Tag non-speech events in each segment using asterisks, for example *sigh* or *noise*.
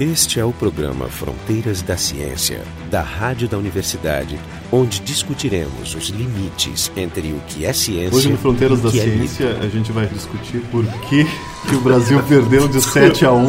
Este é o programa Fronteiras da Ciência, da Rádio da Universidade, onde discutiremos os limites entre o que é ciência Hoje no Fronteiras e o da que é Ciência a gente vai discutir por que, que o Brasil *laughs* perdeu de 7 a 1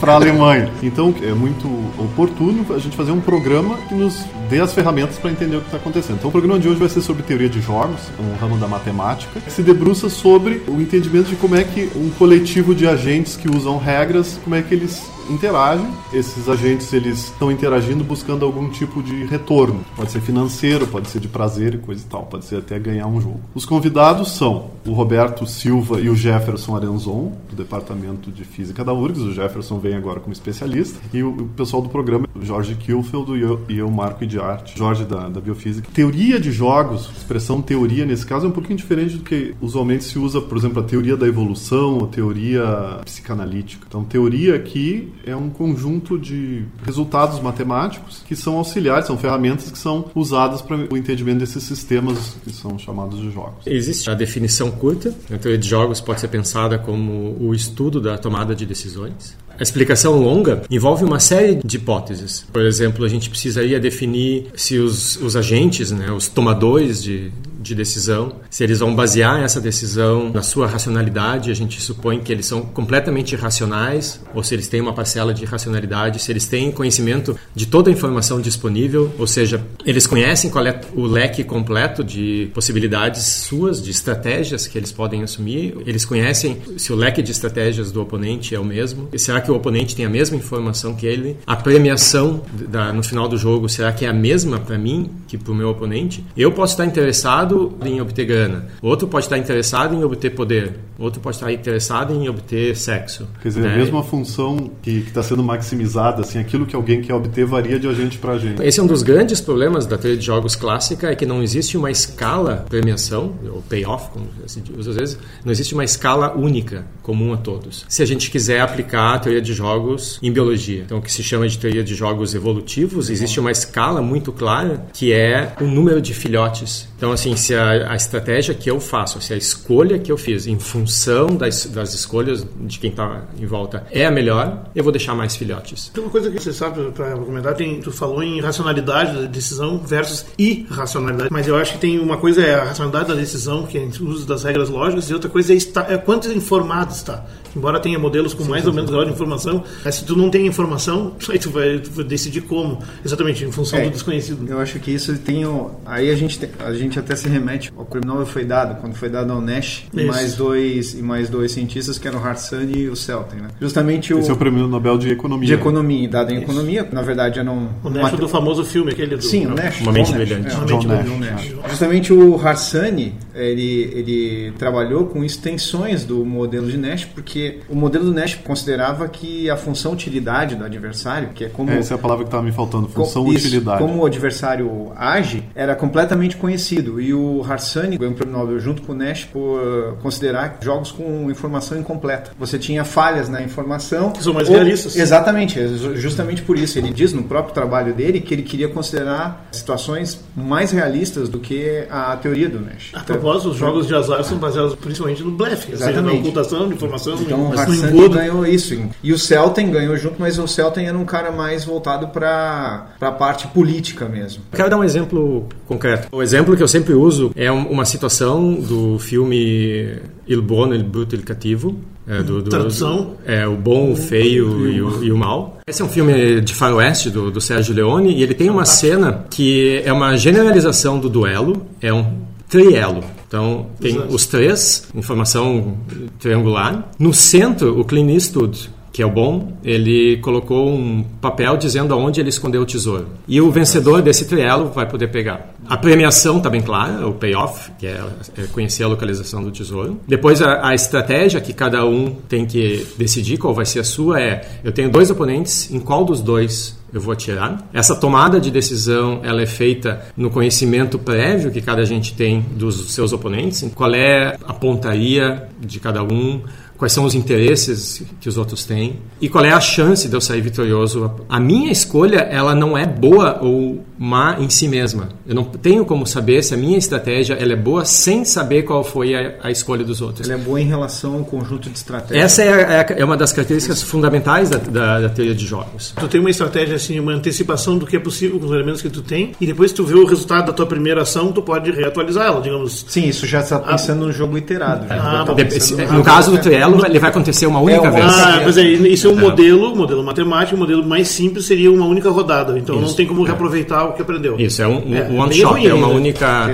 para a Alemanha. Então é muito oportuno a gente fazer um programa que nos dê as ferramentas para entender o que está acontecendo. Então o programa de hoje vai ser sobre teoria de jogos, um ramo da matemática, que se debruça sobre o entendimento de como é que um coletivo de agentes que usam regras, como é que eles interagem. Esses agentes eles estão interagindo buscando algum tipo de retorno. Pode ser financeiro, pode ser de prazer e coisa e tal, pode ser até ganhar um jogo. Os convidados são o Roberto Silva e o Jefferson Arenzon, do Departamento de Física da URGS. O Jefferson vem agora como especialista. E o, o pessoal do programa, Jorge Kielfeld e eu, e eu Marco de Arte, Jorge da, da Biofísica. Teoria de jogos, expressão teoria nesse caso é um pouquinho diferente do que usualmente se usa, por exemplo, a teoria da evolução ou teoria psicanalítica. Então, teoria aqui é um conjunto de resultados matemáticos que são auxiliares, são ferramentas que são usadas para o entendimento desses sistemas que são chamados de jogos. Existe a definição curta. A teoria de jogos pode ser pensada como o estudo da tomada de decisões. A explicação longa envolve uma série de hipóteses. Por exemplo, a gente precisaria definir se os, os agentes, né, os tomadores de, de decisão, se eles vão basear essa decisão na sua racionalidade, a gente supõe que eles são completamente irracionais, ou se eles têm uma parcela de racionalidade, se eles têm conhecimento de toda a informação disponível, ou seja, eles conhecem qual é o leque completo de possibilidades suas, de estratégias que eles podem assumir, eles conhecem se o leque de estratégias do oponente é o mesmo, e será que o oponente tem a mesma informação que ele? A premiação da, no final do jogo, será que é a mesma para mim que para o meu oponente? Eu posso estar interessado em obter grana, outro pode estar interessado em obter poder, outro pode estar interessado em obter sexo. Quer dizer, né? a mesma função que está sendo maximizada, assim, aquilo que alguém quer obter varia de agente para agente. Esse é um dos grandes problemas da teoria de jogos clássica, é que não existe uma escala premiação, ou payoff, como se usa às vezes, não existe uma escala única, comum a todos. Se a gente quiser aplicar a teoria de jogos em biologia, então o que se chama de teoria de jogos evolutivos, existe uma escala muito clara que é o número de filhotes. Então, assim, se a, a estratégia que eu faço, se a escolha que eu fiz em função das, das escolhas de quem está em volta é a melhor, eu vou deixar mais filhotes. Tem uma coisa que você sabe para comentar, tem, tu falou em racionalidade da decisão versus irracionalidade, mas eu acho que tem uma coisa é a racionalidade da decisão, que é o uso das regras lógicas, e outra coisa é, está, é quanto informado está. Embora tenha modelos com mais ou menos grau de informação, mas se tu não tem informação, aí tu vai, tu vai decidir como, exatamente, em função É, do desconhecido. Eu acho que isso tem. o- Aí a gente, a gente até se remete ao prêmio Nobel foi dado, quando foi dado ao Nash, e Isso. mais dois, e mais dois cientistas, que eram o Harsan e o Selten. Né? Justamente o. Esse é o prêmio Nobel de Economia. de economia, dado em economia, na verdade era um. O Nash do famoso filme, aquele do. Sim, o Nash. Uma mente brilhante. é, John Nash. John Nash. Justamente o Harsanyi, ele, ele trabalhou com extensões do modelo de Nash, porque o modelo do Nash considerava que a função utilidade do adversário, que é como É, essa é a palavra que estava me faltando, função com- isso, utilidade. Como o adversário age, era completamente conhecido. E o Harsanyi ganhou o prêmio Nobel junto com o Nash por considerar jogos com informação incompleta. Você tinha falhas na informação. Que são mais ou- realistas. Exatamente, é ju- justamente por isso. Ele diz no próprio trabalho dele que ele queria considerar situações mais realistas do que a teoria do Nash. A propósito, os jogos de azar são baseados principalmente no blefe, ou seja, na Exatamente. ocultação de informação, Então o mas no Harsanyi engodo. ganhou isso. E o Celten ganhou junto, mas o Celten era um cara mais voltado para a parte política mesmo. Quero dar um exemplo concreto. O exemplo que eu sempre uso é um- uma situação do filme Il Buono, Il Brutto e Il Cattivo. É, do, do- Tradução? É, o bom, o feio e o, e o mal. Esse é um filme de faroeste do, do Sérgio Leone e ele tem uma cena que é uma generalização do duelo, é um trielo. Então, tem Exato. os três, informação triangular. No centro, o Clint Eastwood, que é o bom, ele colocou um papel dizendo aonde ele escondeu o tesouro. E o vencedor desse trielo vai poder pegar. A premiação está bem clara, o payoff, que é, é conhecer a localização do tesouro. Depois, a, a estratégia que cada um tem que decidir qual vai ser a sua é: eu tenho dois oponentes, em qual dos dois eu vou atirar. Essa tomada de decisão ela é feita no conhecimento prévio que cada gente tem dos seus oponentes, qual é a pontaria de cada um, quais são os interesses que os outros têm e qual é a chance de eu sair vitorioso. A minha escolha, ela não é boa ou má em si mesma. Eu não tenho como saber se a minha estratégia ela é boa sem saber qual foi a, a escolha dos outros. Ela é boa em relação ao conjunto de estratégias. Essa é, é, é uma das características fundamentais da, da, da, teoria de jogos. Tu tem uma estratégia assim, uma antecipação do que é possível com os elementos que tu tem e depois tu vê o resultado da tua primeira ação, tu pode reatualizar ela, digamos. Sim, isso já está pensando ah, no jogo iterado. Ah, bom, no, no caso do trielo, ele vai acontecer uma única é vez. Ah, pois é, isso é um modelo, modelo matemático, o modelo mais simples seria uma única rodada. Então isso. não tem como reaproveitar o que aprendeu. Isso, é um, é, um one shot, ruim, é uma né? única.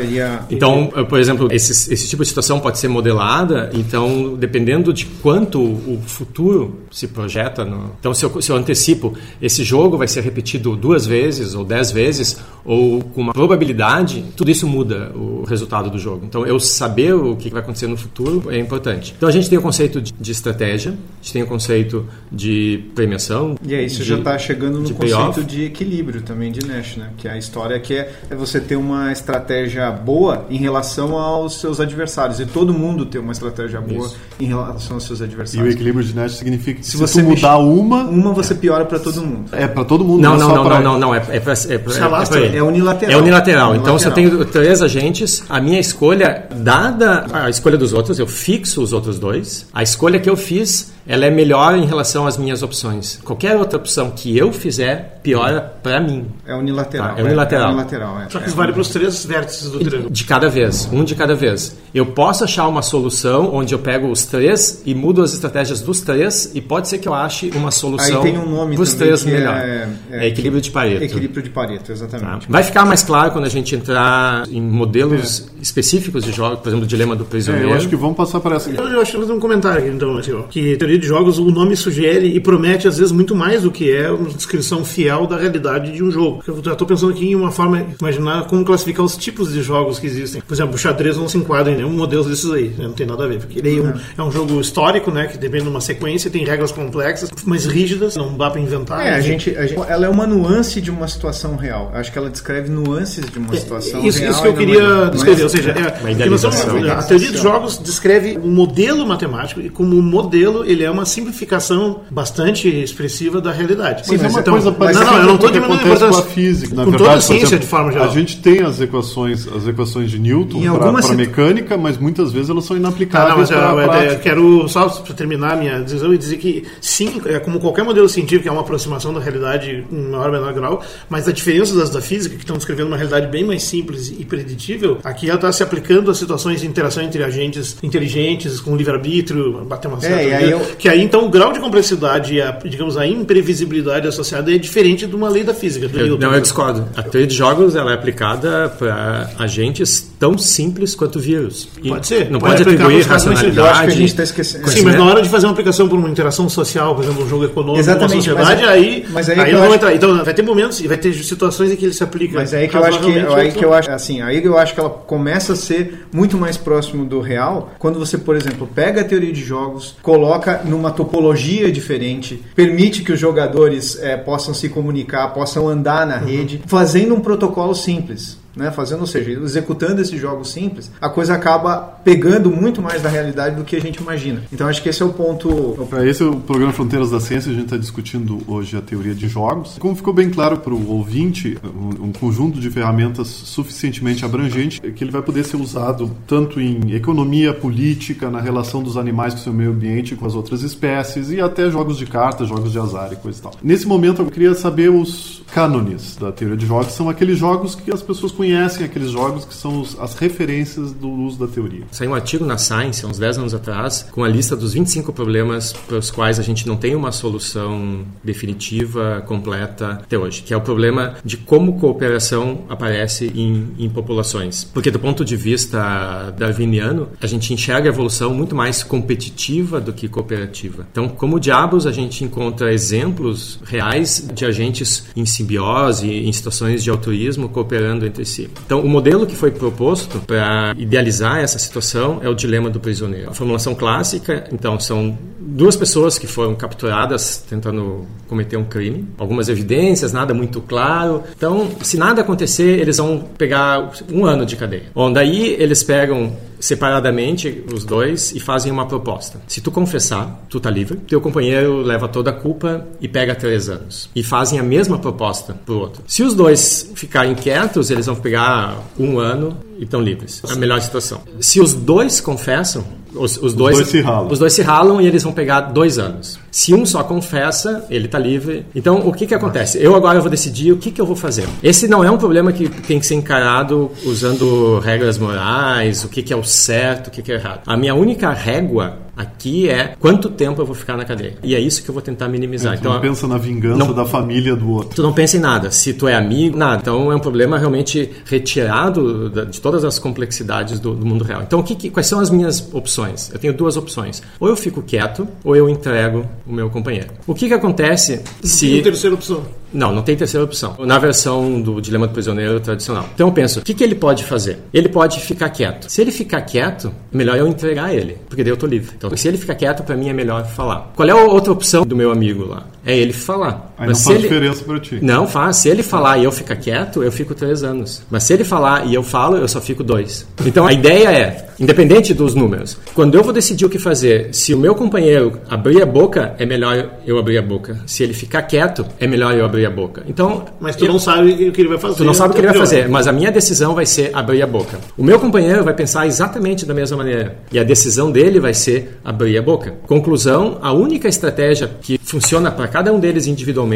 Então, por exemplo, esse, esse tipo de situação pode ser modelada, então, dependendo de quanto o futuro se projeta. No... Então, se eu, se eu antecipo, esse jogo vai ser repetido duas vezes ou dez vezes, ou com uma probabilidade, tudo isso muda o resultado do jogo. Então, eu saber o que vai acontecer no futuro é importante. Então, a gente tem o conceito de, de estratégia, a gente tem o conceito de premiação. E aí, isso de, já está chegando no conceito de equilíbrio também de Nash, né? Que é a história que é, é você ter uma estratégia boa em relação aos seus adversários. E todo mundo ter uma estratégia boa isso. em relação aos seus adversários. E o equilíbrio de Nash significa que se, se você mudar uma. Uma você piora para todo mundo. É para todo mundo. Não, não, não, não, não, não, É, é, pra, é, pra, é, é, é, unilateral. É unilateral. Então, se eu tenho três agentes, a minha escolha, dada a escolha dos outros, eu fixo os outros dois. A escolha que eu fiz ela é melhor em relação às minhas opções. Qualquer outra opção que eu fizer, piora para mim. É unilateral. Tá? É unilateral. É, unilateral é. Só que isso vale para os três vértices do triângulo. De cada vez, um de cada vez. Eu posso achar uma solução onde eu pego os três e mudo as estratégias dos três e pode ser que eu ache uma solução um para os três melhor. É, é, é, equilíbrio de Pareto. Equilíbrio de Pareto, exatamente. Tá? Vai ficar mais claro quando a gente entrar em modelos é. específicos de jogos, por exemplo, o dilema do prisioneiro. É, eu acho que vamos passar para essa. Eu acho que fazer um comentário aqui, então, assim, ó, que teoria de jogos, o nome sugere e promete às vezes muito mais do que é uma descrição fiel da realidade de um jogo. Eu estou pensando aqui em uma forma de imaginar como classificar os tipos de jogos que existem. Por exemplo, o xadrez não se enquadra em nenhum modelo desses aí, né? não tem nada a ver, porque ele é um, é um jogo histórico, né, que depende de uma sequência, tem regras complexas, mas rígidas, não dá para inventar. É, a gente, a gente, ela é uma nuance de uma situação real. Acho que ela descreve nuances de uma é, situação isso, real. Isso que eu queria é, descrever, ou seja, é, estamos, a teoria dos jogos descreve um modelo matemático e como modelo ele é uma simplificação bastante expressiva da realidade. Sim, mas é uma então, coisa parecida não, não, eu não estou diminuindo a Com a física. Na com verdade, toda a ciência, exemplo, de forma geral. A gente tem as equações, as equações de Newton para situ... mecânica, mas muitas vezes elas são inaplicáveis ah, não, mas eu, eu quero só terminar minha decisão e dizer que sim, é como qualquer modelo científico, é uma aproximação da realidade em maior ou menor grau, mas a diferença das da física, que estão descrevendo uma realidade bem mais simples e preditível, aqui ela está se aplicando a situações de interação entre agentes inteligentes, com livre-arbítrio, bater uma certa... É, aí eu... Que aí, então, o grau de complexidade e a, digamos, a imprevisibilidade associada é diferente de uma lei da física. Do eu, Newton, não, eu discordo. A teoria de jogos ela é aplicada para agentes tão simples quanto vírus. E pode ser. Não pode, pode atribuir racionalidade. a gente está esquecendo. Sim, mas na hora de fazer uma aplicação por uma interação social, por exemplo, um jogo econômico, Exatamente, uma sociedade, mas, aí, mas aí, aí não acho... entrar. Então vai ter momentos e vai ter situações em que ele se aplica. Mas aí que eu acho que aí que eu acho assim, aí eu acho que ela começa a ser muito mais próximo do real quando você, por exemplo, pega a teoria de jogos, coloca numa topologia diferente, permite que os jogadores é, possam se comunicar, possam andar na uhum. rede, fazendo um protocolo simples né, fazendo, ou seja, executando esses jogos simples, a coisa acaba pegando muito mais da realidade do que a gente imagina. Então acho que esse é o ponto. Para esse é o programa Fronteiras da Ciência, a gente está discutindo hoje a teoria de jogos. Como ficou bem claro para o ouvinte, um, conjunto de ferramentas suficientemente abrangente que ele vai poder ser usado tanto em economia política, na relação dos animais com o seu meio ambiente, com as outras espécies e até jogos de cartas, jogos de azar e coisa e tal. Nesse momento eu queria saber os cânones da teoria de jogos, são aqueles jogos que as pessoas conhecem aqueles jogos que são os, as referências do uso da teoria. Saiu um artigo na Science, uns 10 anos atrás, com a lista dos 25 problemas para os quais a gente não tem uma solução definitiva, completa até hoje, que é o problema de como cooperação aparece em, em populações. Porque do ponto de vista darwiniano, a gente enxerga a evolução muito mais competitiva do que cooperativa. Então, como diabos a gente encontra exemplos reais de agentes em simbiose, em situações de altruísmo, cooperando entre Então, o modelo que foi proposto para idealizar essa situação é o dilema do prisioneiro. A formulação clássica, então, são duas pessoas que foram capturadas tentando cometer um crime, algumas evidências, nada muito claro. Então, se nada acontecer, eles vão pegar um ano de cadeia. Bom, daí eles pegam separadamente os dois e fazem uma proposta. Se tu confessar, tu tá livre. Teu companheiro leva toda a culpa e pega três anos. E fazem a mesma proposta pro outro. Se os dois ficarem quietos, eles vão pegar um ano e estão livres. É a melhor situação. Se os dois confessam, os, os, dois, dois se ralam. Os dois se ralam e eles vão pegar dois anos. Se um só confessa, ele está livre. Então, o que, que acontece? Eu agora vou decidir o que, que eu vou fazer. Esse não é um problema que tem que ser encarado usando regras morais, o que, que é o certo, o que, que é errado. A minha única régua aqui é quanto tempo eu vou ficar na cadeia. E é isso que eu vou tentar minimizar. É, tu então, não pensa na vingança não, da família do outro. Tu não pensa em nada. Se tu é amigo, nada. Então é um problema realmente retirado de todas as complexidades do, do mundo real. Então, o que, que, quais são as minhas opções? Eu tenho duas opções. Ou eu fico quieto, ou eu entrego o meu companheiro. O que, que acontece se. E terceira opção. Não, não tem terceira opção. Na versão do Dilema do Prisioneiro tradicional. Então eu penso, o que, que ele pode fazer? Ele pode ficar quieto. Se ele ficar quieto, melhor eu entregar ele, porque daí eu tô livre. Então, se ele ficar quieto, para mim é melhor falar. Qual é a outra opção do meu amigo lá? É ele falar. Aí Mas não se faz ele... diferença pra ti. Não faz. Se ele falar e eu ficar quieto, eu fico três anos. Mas se ele falar e eu falo, eu só fico dois. Então a ideia é, independente dos números, quando eu vou decidir o que fazer, se o meu companheiro abrir a boca, é melhor eu abrir a boca. Se ele ficar quieto, é melhor eu abrir a boca. Então, Mas tu eu- não sabe o que ele vai fazer. Tu não sabe o que ele vai Pior. fazer, mas a minha decisão vai ser abrir a boca. O meu companheiro vai pensar exatamente da mesma maneira. E a decisão dele vai ser abrir a boca. Conclusão: a única estratégia que funciona para cada um deles individualmente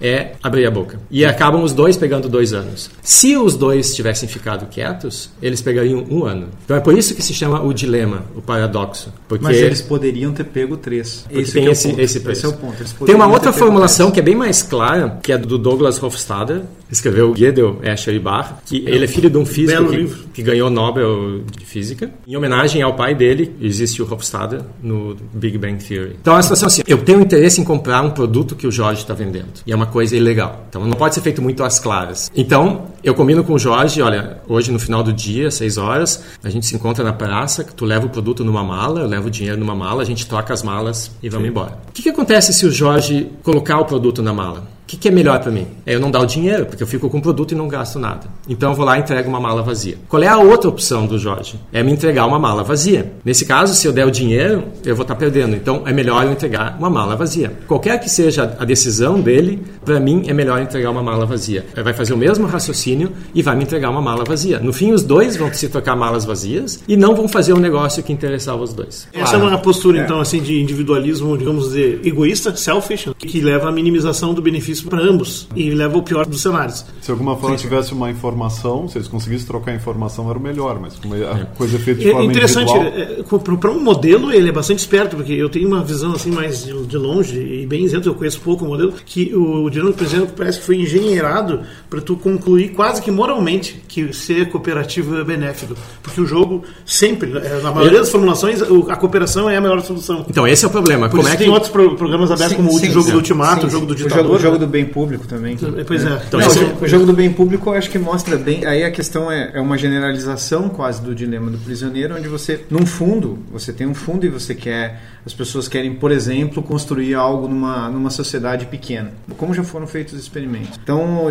é abrir a boca. E acabam os dois pegando dois anos. Se os dois tivessem ficado quietos, eles pegariam um ano. Então é por isso que se chama o dilema, o paradoxo. Porque Mas eles poderiam ter pego três. Esse tem é esse, ponto. esse preço. Esse é o ponto. Tem uma outra formulação que é bem mais clara, que é do Douglas Hofstadter, escreveu Gödel, Escher e Bach, que ele é filho de um físico que, que ganhou o Nobel de Física. Em homenagem ao pai dele, existe o Hofstadter no Big Bang Theory. Então a situação é assim, eu tenho interesse em comprar um produto que o Jorge está vendendo, e é uma coisa ilegal. Então não pode ser feito muito às claras. Então, eu combino com o Jorge, olha, hoje no final do dia, seis horas, a gente se encontra na praça, tu leva o produto numa mala, eu levo o dinheiro numa mala, a gente troca as malas e vamos embora. O que, que acontece se o Jorge colocar o produto na mala? O que, que é melhor para mim? É eu não dar o dinheiro, porque eu fico com o produto e não gasto nada. Então eu vou lá e entrego uma mala vazia. Qual é a outra opção do Jorge? É me entregar uma mala vazia. Nesse caso, se eu der o dinheiro, eu vou estar perdendo. Então é melhor eu entregar uma mala vazia. Qualquer que seja a decisão dele, para mim é melhor entregar uma mala vazia. Ele vai fazer o mesmo raciocínio e vai me entregar uma mala vazia. No fim, os dois vão se trocar malas vazias e não vão fazer um negócio que interessava os dois. Essa é uma postura, então, assim, de individualismo, digamos dizer, egoísta, selfish, que leva à minimização do benefício para ambos e leva ao pior dos cenários. Se alguma forma tivesse uma informação, se eles conseguissem trocar a informação, era o melhor, mas como a coisa é feita de É forma interessante, individual... para um modelo, ele é bastante esperto, porque eu tenho uma visão assim mais de, de longe e bem isento, eu conheço pouco o modelo, que o dinheiro do presidente parece que foi engenheirado para tu concluir quase que moralmente que ser cooperativo é benéfico. Porque o jogo sempre, eh, na maioria das formulações, o- a cooperação é a melhor solução. Então esse é o problema. Por Como isso é que tem outros pro- programas abertos, como o Sim, jogo sim. do ultimato, Sim, o jogo do sim. ditador. O jogo, o jogo né? do bem público também. Pois é. Então, Não, o é- jogo- o jogo do bem público eu acho que mostra bem. Aí a questão é, é uma generalização quase do dilema do prisioneiro, onde você, num fundo, você tem um fundo e você quer. As pessoas querem, por exemplo, construir algo numa, numa sociedade pequena. Como já foram feitos os experimentos. Então,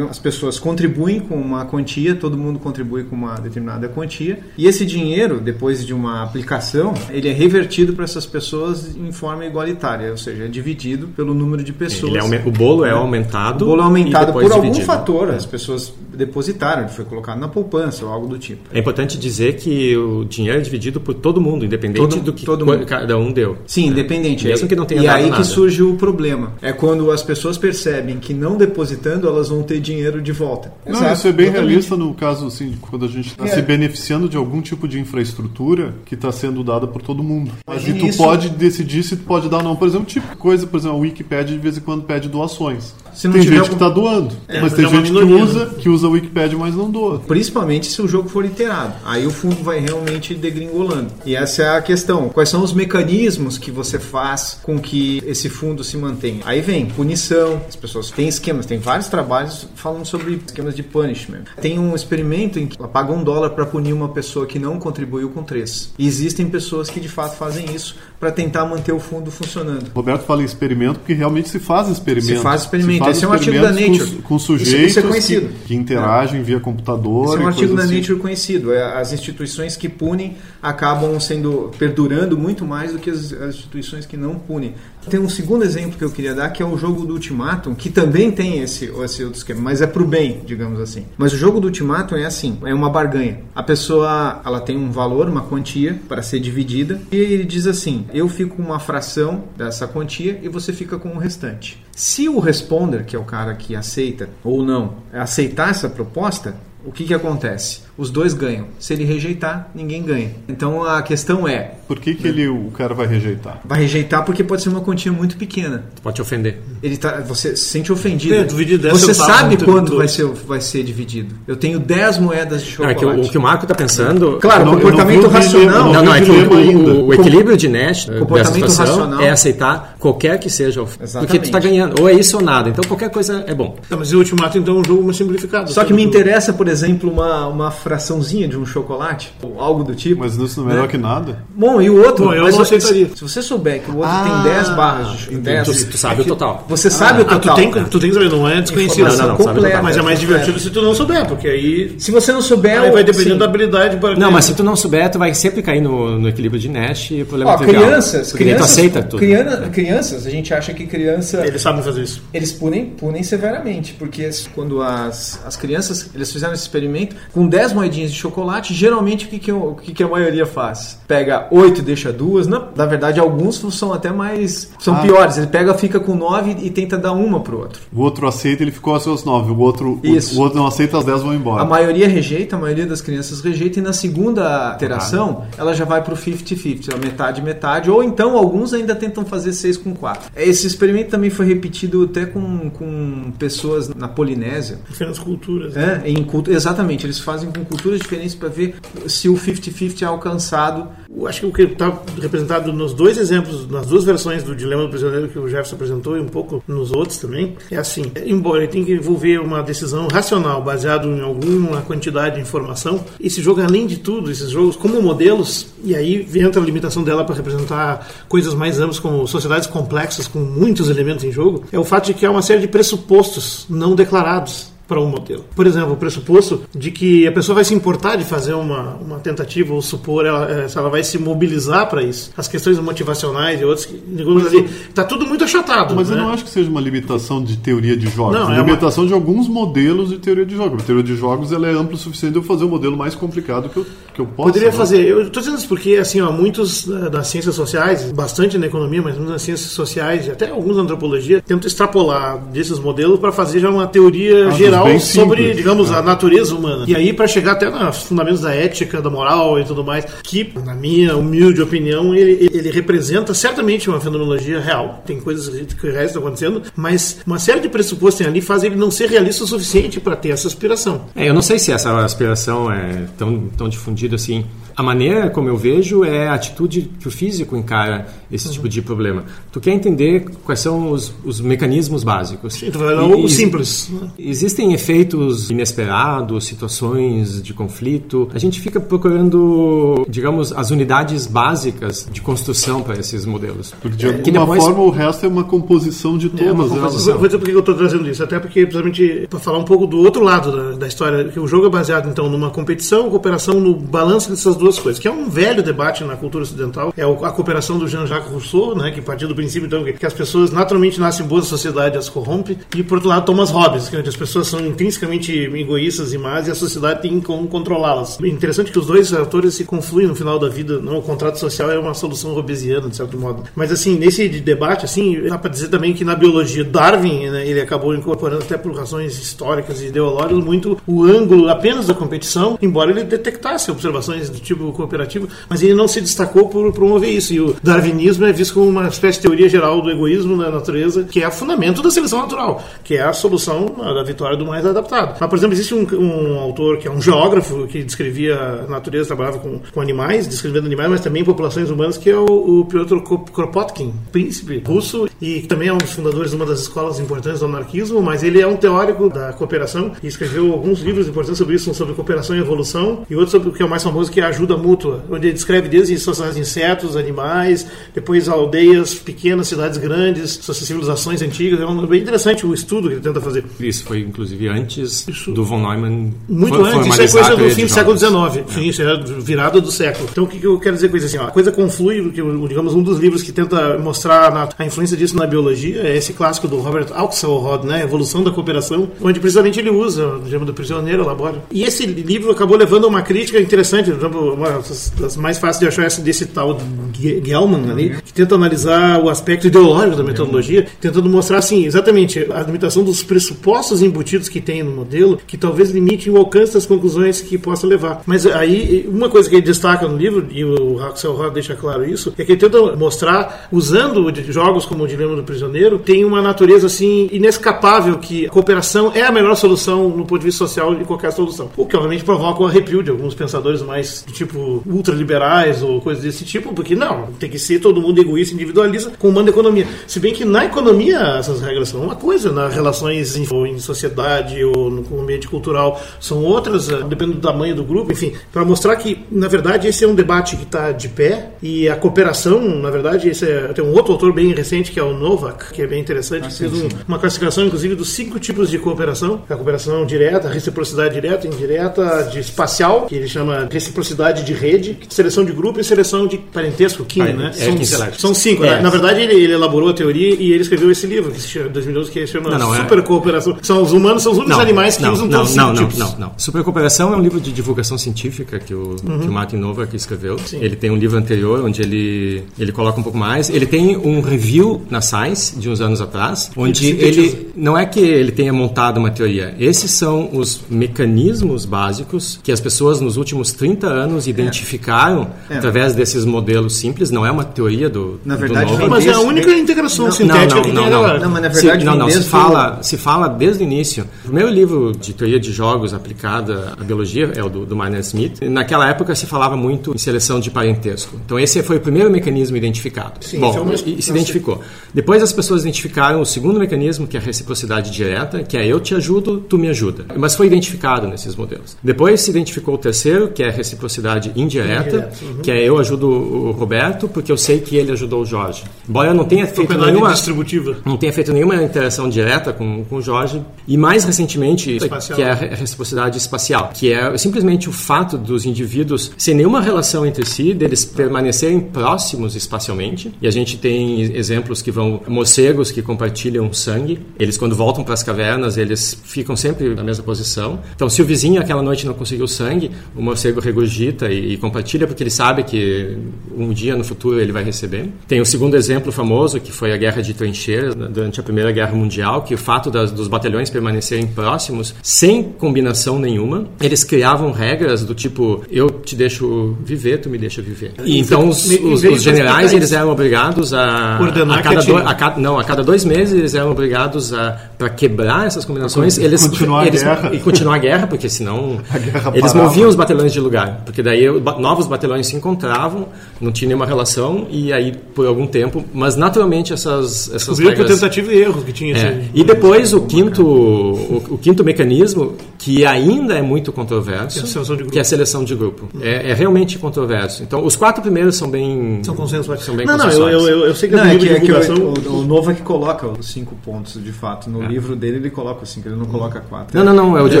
as pessoas contribuem com uma quantia, todo mundo contribui com uma determinada quantia, e esse dinheiro, depois de uma aplicação, ele é revertido para essas pessoas em forma igualitária, ou seja, é dividido pelo número de pessoas. é o bolo é aumentado. O bolo é aumentado por algum dividido. fator. As pessoas depositaram, ele foi colocado na poupança ou algo do tipo. É importante dizer que o dinheiro é dividido por todo mundo, independente Todo- do que todo mundo. cada um deu. Sim, independente. Mesmo Aí- que não tenha E dado aí nada. que surge o problema. É quando as pessoas percebem que não depositando, elas vão ter dinheiro de volta. Não, Exato, isso é bem exatamente. realista no caso, assim, de quando a gente está É. se beneficiando de algum tipo de infraestrutura que está sendo dada por todo mundo. Mas Mas e tu isso- pode decidir se tu pode dar ou não. Por exemplo, tipo coisa, por exemplo, a Wikipedia de vez em quando pede doações. Se não tem tiver gente que algum- está doando, É, mas tem é gente que minoria, usa, né? que usa o Wikipedia, mas não doa. Principalmente se o jogo for iterado. Aí o fundo vai realmente degringolando. E essa é a questão. Quais são os mecanismos que você faz com que esse fundo se mantenha? Aí vem punição. As pessoas têm esquemas, tem vários trabalhos falando sobre esquemas de punishment. Tem um experimento em que ela paga um dólar para punir uma pessoa que não contribuiu com três. E existem pessoas que de fato fazem isso para tentar manter o fundo funcionando. Roberto fala em experimento porque realmente se faz experimento. Se faz experimento. Esse é um artigo da Nature. Com, com Isso- sujeitos isso é conhecido. Que, que interagem via computador. Esse é um artigo da assim. Nature conhecido. É, As instituições que punem acabam sendo perdurando muito mais do que as, as instituições que não punem. Tem um segundo exemplo que eu queria dar, que é o jogo do Ultimatum, que também tem esse, esse outro esquema, mas é pro bem, digamos assim. Mas o jogo do Ultimatum é assim, é uma barganha. A pessoa, ela tem um valor, uma quantia para ser dividida, e ele diz assim: "Eu fico com uma fração dessa quantia e você fica com o restante". Se o responder, que é o cara que aceita ou não, aceitar essa proposta, o que, que acontece? Os dois ganham. Se ele rejeitar, ninguém ganha. Então a questão é: Por que, que ele, o cara vai rejeitar? vai rejeitar porque pode ser uma quantia muito pequena. Pode te ofender. Ele tá, você se sente ofendido. É, divide dez você sabe quando vai ser, vai ser dividido. Eu tenho 10 moedas de Não, é chocolate. que o, o que o Marco está pensando. Claro, Eu não- eu não comportamento vi o racional. dilema, Não, não, é que o, o- o equilíbrio de Nash Comportamento dessa situação racional. é aceitar qualquer que seja o. Porque Exatamente. tu está ganhando. Ou é isso ou nada. Então qualquer coisa é bom. Tá, mas o Ultimato então é um jogo mais simplificado. Só que me interessa, por exemplo, uma, uma fraçãozinha de um chocolate, ou algo do tipo. Mas isso não é melhor Né? que nada. Bom, e o outro? Bom, eu mas não se- aceitaria. Se você souber que o outro Ah, tem 10 barras de Tu, 10, tu sabe o total. você sabe o Ah, tu total. tem, tu tem que saber, não é desconhecido. Não, não, não, sabe completa. total. Mas é mais divertido se tu não souber, porque aí, Se você não souber, aí vai o- depender sim. da habilidade para Não, mas se tu não souber, tu vai sempre cair no, no equilíbrio de Nash e o problema Ó, é crianças, Porque crianças, tu aceita tudo. criana- crianças, a gente acha que criança Eles sabem fazer isso. eles punem, punem severamente, porque quando as, as crianças eles fizeram esse experimento com 10 moedinhas de chocolate, geralmente o que, que, o que, que a maioria faz? Pega 8 e deixa duas. Na, na verdade, alguns são até mais. são Ah. piores. Ele pega, fica com 9 e tenta dar uma pro outro. O outro aceita, ele ficou aos seus nove. O outro, o, Isso. o outro não aceita, as dez vão embora. A maioria rejeita, a maioria das crianças rejeita, e na segunda iteração ela já vai pro 50-50, a metade, metade, ou então alguns ainda tentam fazer 6 com 4. Esse experimento também foi repetido até com, com pessoas na Polinésia. Diferentes culturas. É, em cultu- exatamente, eles fazem com culturas diferentes para ver se o 50-50 é alcançado. Eu acho que o que está representado nos dois exemplos, nas duas versões do Dilema do Prisioneiro que o Jefferson apresentou e um pouco nos outros também, é assim: embora ele tenha que envolver uma decisão racional baseado em alguma quantidade de informação, esse jogo, além de tudo, esses jogos como modelos, e aí entra a limitação dela para representar coisas mais amplas como sociedades complexas com muitos elementos em jogo, é o fato de que há uma série de pressupostos não declarados para um modelo. Por exemplo, o pressuposto de que a pessoa vai se importar de fazer uma, uma tentativa ou supor ela, eh, se ela vai se mobilizar para isso. As questões motivacionais e outras, que, digamos ali, está tudo muito achatado. Mas né? eu não acho que seja uma limitação de teoria de jogos. Não, é uma limitação de alguns modelos de teoria de jogos. A teoria de jogos ela é ampla o suficiente de eu fazer um modelo mais complicado que eu, que eu possa. Poderia né? fazer. Eu estou dizendo isso porque, assim, ó, muitos eh, das ciências sociais, bastante na economia, mas muitas nas ciências sociais e até alguns na antropologia, tentam extrapolar desses modelos para fazer já uma teoria Ah, geral sobre, simples. digamos, Ah. a natureza humana. E aí, para chegar até nos fundamentos da ética, da moral e tudo mais, que, na minha humilde opinião, ele, ele representa certamente uma fenomenologia real. Tem coisas que reais estão acontecendo, mas uma série de pressupostos ali faz ele não ser realista o suficiente para ter essa aspiração. É, eu não sei se essa aspiração é tão, tão difundida assim. A maneira como eu vejo é a atitude que o físico encara esse tipo de problema. Tu quer entender quais são os, os mecanismos básicos. Então, é E- algo simples. né? Existem efeitos inesperados, situações de conflito. A gente fica procurando, digamos, as unidades básicas de construção para esses modelos. Porque de alguma Que depois- forma o resto é uma composição de todas É uma elas. composição. Vou dizer por que eu estou trazendo isso. Até porque, precisamente, para falar um pouco do outro lado da, da história, que o jogo é baseado, então, numa competição, cooperação, no balanço dessas duas coisas, que é um velho debate na cultura ocidental. É a cooperação do Jean-Jacques Rousseau, né, que partiu do princípio, então, que, as pessoas naturalmente nascem boas, a sociedade as corrompe. E, por outro lado, Thomas Hobbes, que as pessoas são intrinsecamente egoístas e más e a sociedade tem como controlá-las. É interessante que os dois autores se confluem no final da vida. Não, o contrato social é uma solução hobbesiana, de certo modo. Mas, assim, nesse debate, assim, dá para dizer também que na biologia, Darwin, né, ele acabou incorporando até por razões históricas e ideológicas muito o ângulo apenas da competição, embora ele detectasse observações do tipo cooperativo, mas ele não se destacou por promover isso. E o darwinismo é visto como uma espécie de teoria geral do egoísmo na natureza, que é o fundamento da seleção natural, que é a solução da vitória do mais adaptado. Mas, por exemplo, existe um, um autor que é um geógrafo que descrevia a natureza, trabalhava com, com animais, descrevendo animais, mas também populações humanas, que é o, o Piotr Kropotkin, príncipe russo, e também é um dos fundadores de uma das escolas importantes do anarquismo, mas ele é um teórico da cooperação e escreveu alguns livros importantes sobre isso, sobre cooperação e evolução, e outro sobre o que é o mais famoso, que é a ajuda mútua, onde ele descreve desde sociedades de insetos, animais, depois aldeias pequenas, cidades grandes, civilizações antigas. É um, bem interessante o estudo que ele tenta fazer. Isso foi, inclusive, antes isso. do von Neumann. Muito antes, isso é coisa do fim do século XIX. É. Sim, isso é virada do século. Então, o que eu quero dizer com isso? Assim, ó, a coisa conflui, digamos, um dos livros que tenta mostrar a influência disso na biologia é esse clássico do Robert Axelrod, né? Evolução da Cooperação, onde precisamente ele usa o gema do prisioneiro, elabora. E esse livro acabou levando a uma crítica interessante, uma das mais fáceis de achar essa desse tal Gelman ali, que tenta analisar o aspecto ideológico da metodologia, tentando mostrar, assim, exatamente a limitação dos pressupostos embutidos que tem no modelo, que talvez limite o alcance das conclusões que possa levar. Mas aí, uma coisa que ele destaca no livro, e o Axelrod deixa claro isso, é que ele tenta mostrar, usando jogos como o Dilema do Prisioneiro, tem uma natureza, assim, inescapável que a cooperação é a melhor solução no ponto de vista social de qualquer solução. O que, obviamente, provoca o arrepio de alguns pensadores mais, tipo, ultraliberais ou coisas desse tipo, porque não, tem que ser todo mundo egoísta, individualista, comanda a economia. Se bem que na economia essas regras são uma coisa, nas relações em, em sociedade ou no ambiente cultural são outras, eh, dependendo do tamanho do grupo, enfim, para mostrar que, na verdade, esse é um debate que está de pé e a cooperação, na verdade, esse é, tem um outro autor bem recente que é o Novak, que é bem interessante, ah, sim, fez um, uma classificação, inclusive, dos cinco tipos de cooperação: a cooperação direta, a reciprocidade direta, indireta, de espacial, que ele chama reciprocidade de rede, seleção de grupo e seleção de parentesco, kin, né? É, são, são cinco. É. Né? Na verdade, ele, ele, elaborou a teoria e ele escreveu esse livro, que se chama 2012, que se chama não, não, é- Super. Cooperação. São os humanos, são os únicos não, animais que não, usam não, todos não, não, tipos. não, não. Super Cooperação é um livro de divulgação científica que o, uhum. que o Martin Novak escreveu. Sim. Ele tem um livro anterior onde ele, ele coloca um pouco mais. Ele tem um review na Science de uns anos atrás, onde ele não é que ele tenha montado uma teoria. Esses são os mecanismos básicos que as pessoas nos últimos 30 anos identificaram é. É. através desses modelos simples. Não é uma teoria do, na verdade, do mas é a única integração não, sintética não, não, que tem agora. Não, mas na verdade, se, não, não, se fala, se fala desde o início. O primeiro livro de teoria de jogos aplicada à biologia é o do, do Martin Smith. Naquela época se falava muito em seleção de parentesco. Então esse foi o primeiro mecanismo identificado. Sim, Bom, é e, e se identificou. Depois as pessoas identificaram o segundo mecanismo, que é a reciprocidade direta, que é eu te ajudo, tu me ajuda. Mas foi identificado nesses modelos. Depois se identificou o terceiro, que é a reciprocidade indireta, uhum. que é eu ajudo o Roberto porque eu sei que ele ajudou o Jorge. Embora eu não tenha feito nenhuma distributiva. não tenha feito nenhuma interação direta com, com o Jorge e mais recentemente espacial. que é a reciprocidade espacial, que é simplesmente o fato dos indivíduos sem nenhuma relação entre si, deles permanecerem próximos espacialmente. E a gente tem exemplos que vão morcegos que compartilham sangue. Eles quando voltam para as cavernas, eles ficam sempre na mesma posição. Então, se o vizinho aquela noite não conseguiu sangue, o morcego regurgita e, e compartilha porque ele sabe que um dia no futuro ele vai receber. Tem o segundo exemplo famoso, que foi a guerra de trincheiras né, durante a Primeira Guerra Mundial, que o fato das, dos batalhões permanecerem próximos, sem combinação nenhuma, eles criavam regras do tipo, eu te deixo viver, tu me deixa viver. E então os, os, os generais, eles eram obrigados a... Ordenar a cada, do, a cada Não, a cada dois meses eles eram obrigados a, para quebrar essas combinações, eles... Continuar eles, a guerra. E continuar a guerra, porque senão... *laughs* eles moviam os batalhões de lugar, porque daí novos batalhões se encontravam, não tinha nenhuma relação, e aí por algum tempo, mas naturalmente essas, essas regras... por tentativa e erro que tinha. É. E depois o quinto, o, o, quinto mecanismo, que ainda é muito controverso, que é a seleção de grupo. É, é, realmente controverso. Então, os quatro primeiros são bem... São consensuais. São bem não, não, eu, eu, eu, sei que não, é que, é que o, o, Nova que coloca os cinco pontos, de fato. No é. livro dele ele coloca os cinco, ele não coloca quatro. Não, não, não. Eu, eu,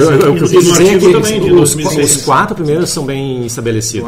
eu, eu quis dizer é que os, quatro primeiros são bem. Eu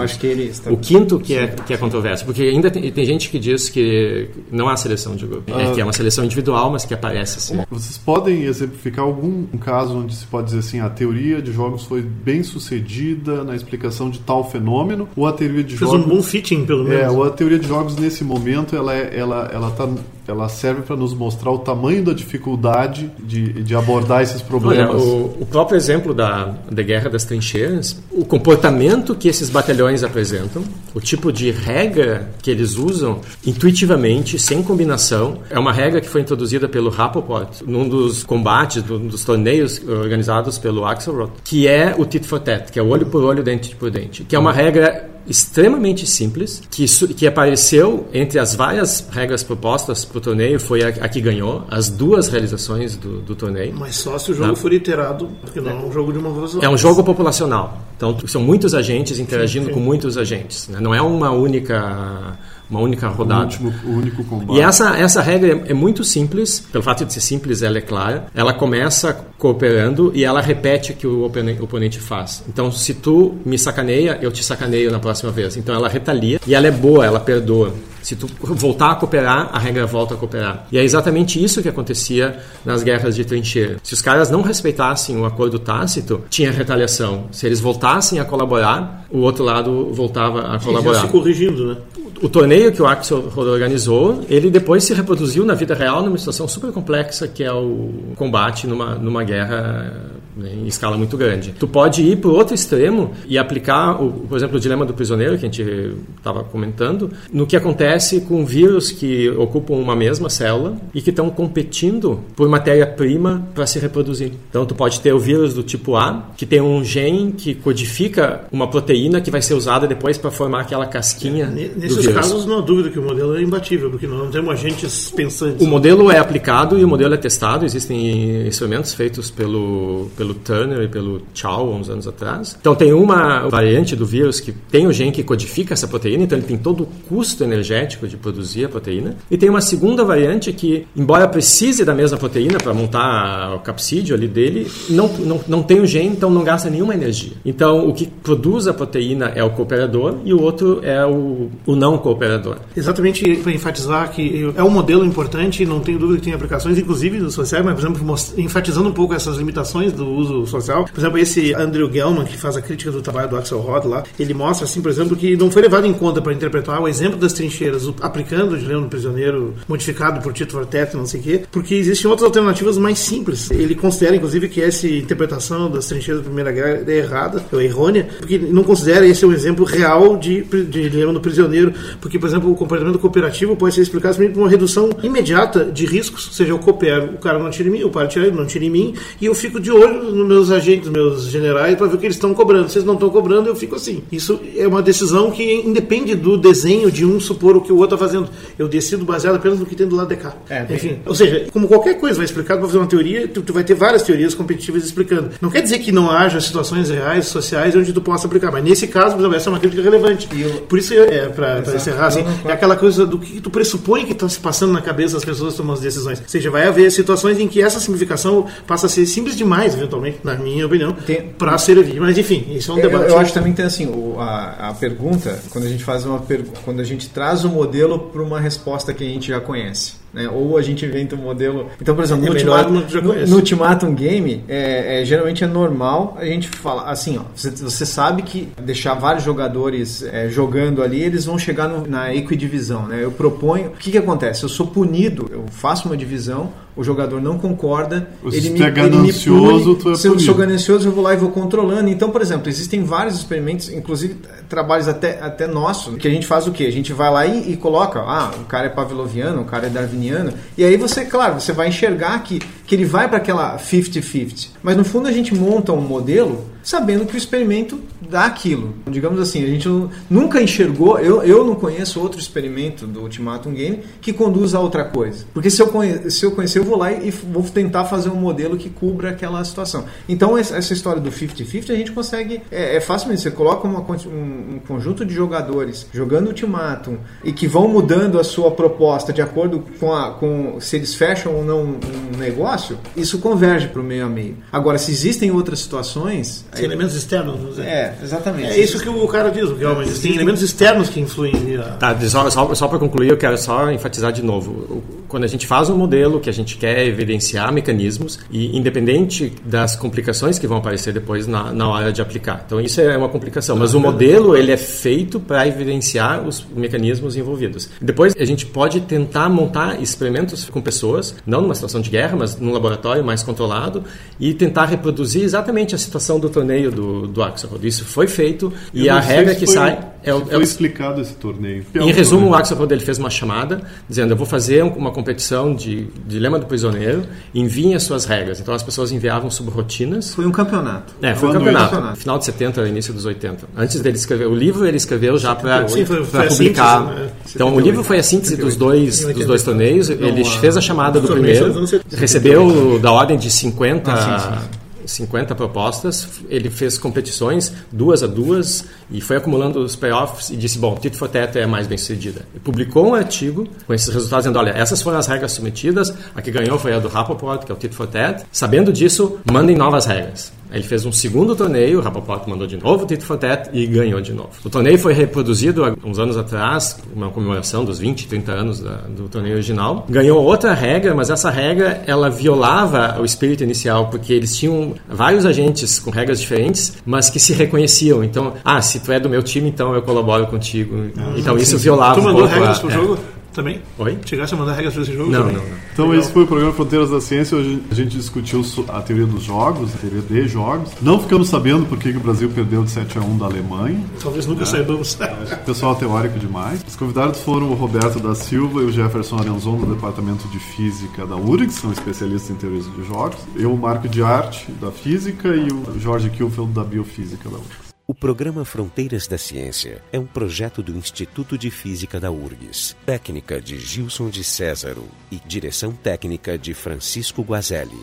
acho que ele O quinto que é, que é controverso, porque ainda tem, tem gente que diz que não há seleção de grupo. É que é uma seleção individual, mas que aparece assim. Vocês podem exemplificar algum caso onde se pode dizer assim, a teoria de jogos foi bem sucedida na explicação de tal fenômeno, ou a teoria de Fez jogos... um bom fitting, pelo menos. É, ou a teoria de jogos nesse momento, ela, é, ela, ela tá ela serve para nos mostrar o tamanho da dificuldade de, de abordar esses problemas. Olha, o, o, próprio exemplo da, da Guerra das Trincheiras, o comportamento que esses batalhões apresentam, o tipo de regra que eles usam intuitivamente, sem combinação. É uma regra que foi introduzida pelo Rapoport num dos combates, num dos torneios organizados pelo Axelrod, que é o tit for tat, que é olho por olho, dente por dente, que é uma regra extremamente simples, que, que apareceu entre as várias regras propostas para o torneio, foi a, a, que ganhou as duas realizações do, do torneio. Mas só se o jogo não. for iterado, porque não é um jogo de uma vez É um jogo populacional. Então, são muitos agentes interagindo sim, sim. com muitos agentes. Né? Não é uma única uma única rodada. O, último, o único combate. E essa, essa regra é, é, muito simples, pelo fato de ser simples, ela é clara. Ela começa cooperando e ela repete o que o oponente faz. Então, se tu me sacaneia, eu te sacaneio na próxima vez. Então, ela retalia e ela é boa, ela perdoa. Se tu voltar a cooperar, a regra volta a cooperar. E é exatamente isso que acontecia nas guerras de trincheira. Se os caras não respeitassem o acordo tácito, tinha retaliação. Se eles voltassem a colaborar, o outro lado voltava a colaborar. se corrigindo, né? O torneio que o Axel organizou, ele depois se reproduziu na vida real numa situação super complexa que é o combate numa, numa guerra né, em escala muito grande. Tu pode ir para o outro extremo e aplicar, o, por exemplo, o dilema do prisioneiro que a gente estava comentando, no que acontece com vírus que ocupam uma mesma célula e que estão competindo por matéria-prima para se reproduzir. Então, tu pode ter o vírus do tipo A, que tem um gene que codifica uma proteína que vai ser usada depois para formar aquela casquinha. É, nesses casos, não há dúvida que o modelo é imbatível, porque não temos agentes pensantes. O modelo é aplicado e o modelo é testado. Existem experimentos feitos pelo pelo Turner e pelo Chow uns anos atrás. Então tem uma variante do vírus que tem o gene que codifica essa proteína, então ele tem todo o custo energético de produzir a proteína. E tem uma segunda variante que, embora precise da mesma proteína para montar o capsídeo ali dele, não, não, não tem o gene, então não gasta nenhuma energia. Então o que produz a proteína é o cooperador e o outro é o, o não cooperador. Exatamente para enfatizar que é um modelo importante, não tenho dúvida que tem aplicações, inclusive no social, mas por exemplo, enfatizando um pouco essas limitações do uso social. Por exemplo, esse Andrew Gelman, que faz a crítica do trabalho do Axel Rod lá, ele mostra, assim, por exemplo, que não foi levado em conta para interpretar o exemplo das trincheiras, aplicando o Leão Prisioneiro modificado por Tito Vortet, não sei o quê, porque existem outras alternativas mais simples. Ele considera, inclusive, que essa interpretação das trincheiras da Primeira Guerra é errada, ou errônea, porque não considera esse um exemplo real de, de Leão do Prisioneiro, porque, por exemplo, o comportamento cooperativo pode ser explicado por uma redução imediata de riscos, ou seja, eu coopero, o cara não tira em mim, o cara tira, não tira em mim, e eu fico de olho nos meus agentes, meus generais, para ver o que eles estão cobrando. Se eles não estão cobrando, eu fico assim. Isso é uma decisão que independe do desenho de um supor o que o outro está fazendo. Eu decido baseado apenas no que tem do lado de cá. É, Enfim, ou seja, como qualquer coisa vai explicar para fazer uma teoria, tu, tu, vai ter várias teorias competitivas explicando. Não quer dizer que não haja situações reais, sociais, onde tu possa aplicar, mas nesse caso, por exemplo, essa é uma crítica relevante. Eu... Por isso, é, para encerrar, assim, é aquela coisa do que tu pressupõe que está se passando na cabeça das pessoas tomando as decisões. Ou seja, vai haver situações em que essa simplificação passa a ser simples demais, eventualmente, na minha opinião, para servir. Mas enfim, isso é um debate. Eu, eu acho também que tem assim, o, a, a pergunta, quando a gente faz uma quando a gente traz o um modelo para uma resposta que a gente já conhece. Né? Ou a gente inventa um modelo. Então, por exemplo, é no, ultimatum, no, no Ultimatum Game, é, é, geralmente é normal a gente falar assim: ó, você, você sabe que deixar vários jogadores é, jogando ali, eles vão chegar no, na equidivisão. Né? Eu proponho. O que, que acontece? Eu sou punido, eu faço uma divisão, o jogador não concorda, você ele me, é ganancioso, ele me Se eu sou ganancioso, eu vou lá e vou controlando. Então, por exemplo, existem vários experimentos, inclusive trabalhos até, até nossos, que a gente faz o quê? A gente vai lá e, e coloca, ah, o cara é pavloviano, o cara é darwiniano, e aí você, claro, você vai enxergar que, que ele vai para aquela 50-50. Mas no fundo a gente monta um modelo sabendo que o experimento dá aquilo. Digamos assim, a gente nunca enxergou, eu, eu não conheço outro experimento do Ultimatum Game que conduza a outra coisa. Porque se eu, conhe, se eu conhecer, eu vou lá e vou tentar fazer um modelo que cubra aquela situação. Então, essa história do 50-50 a gente consegue, é, é facilmente, você coloca uma, um, um, conjunto de jogadores jogando Ultimatum e que vão mudando a sua proposta de acordo com, a, com se eles fecham ou não um negócio, isso converge para o meio a meio. Agora, se existem outras situações, Aí, elementos externos, vamos dizer. É, exatamente. É isso que o cara diz, realmente. Tem elementos externos que influem. Tá, só, só, só para concluir, eu quero só enfatizar de novo. Quando a gente faz um modelo que a gente quer evidenciar mecanismos, e independente das complicações que vão aparecer depois na, na hora de aplicar. Então, isso é uma complicação. Mas o modelo, ele é feito para evidenciar os mecanismos envolvidos. Depois, a gente pode tentar montar experimentos com pessoas, não numa situação de guerra, mas num laboratório mais controlado e tentar reproduzir exatamente a situação do torneio do, do Axelrod. Isso foi feito e a regra que foi, sai é o. É o, explicado esse torneio. É em resumo, torneio. o Axelrod ele fez uma chamada dizendo: Eu vou fazer uma competição de Dilema do Prisioneiro, enviem as suas regras. Então as pessoas enviavam subrotinas. Foi um campeonato. É, foi um campeonato. campeonato. Final de 70, início dos 80. Antes dele escrever o livro, ele escreveu já para publicar. Síntese, né? Então o livro foi a síntese dos dois, dos dois torneios. Ele fez a chamada do primeiro, recebeu da ordem de 50. Ah, sim, sim 50 propostas, ele fez competições duas a duas e foi acumulando os payoffs e disse, bom, Tito for Teto é a mais bem sucedida. E publicou um artigo com esses resultados dizendo, olha, essas foram as regras submetidas, a que ganhou foi a do Rapoport, que é o Tito for Teto. Sabendo disso, mandem novas regras. Ele fez um segundo torneio, o Rapoport mandou de novo o Tito for Tat e ganhou de novo. O torneio foi reproduzido há uns anos atrás, uma comemoração dos 20, 30 anos da, do torneio original. Ganhou outra regra, mas essa regra ela violava o espírito inicial, porque eles tinham vários agentes com regras diferentes, mas que se reconheciam. Então, ah, se tu é do meu time, então eu colaboro contigo. Ah, então sim, isso violava tu mandou um pouco regras a, pro é. Também? Oi? Chegasse a mandar regras para esse jogo? Não, também? não, não. Então Legal. esse foi o programa Fronteiras da Ciência. Hoje a gente discutiu a teoria dos jogos, a teoria de jogos. Não ficamos sabendo por que, o Brasil perdeu de 7 a 1 da Alemanha. Talvez nunca é. saibamos. O pessoal é teórico demais. Os convidados foram o Roberto da Silva e o Jefferson Arenzon do Departamento de Física da URGS, são especialistas em teorias de jogos. Eu, o Marco de Arte, da Física, e o Jorge Kielfeld, da Biofísica da URGS. O programa Fronteiras da Ciência é um projeto do Instituto de Física da URGS, técnica de Gilson de Césaro e direção técnica de Francisco Guazelli.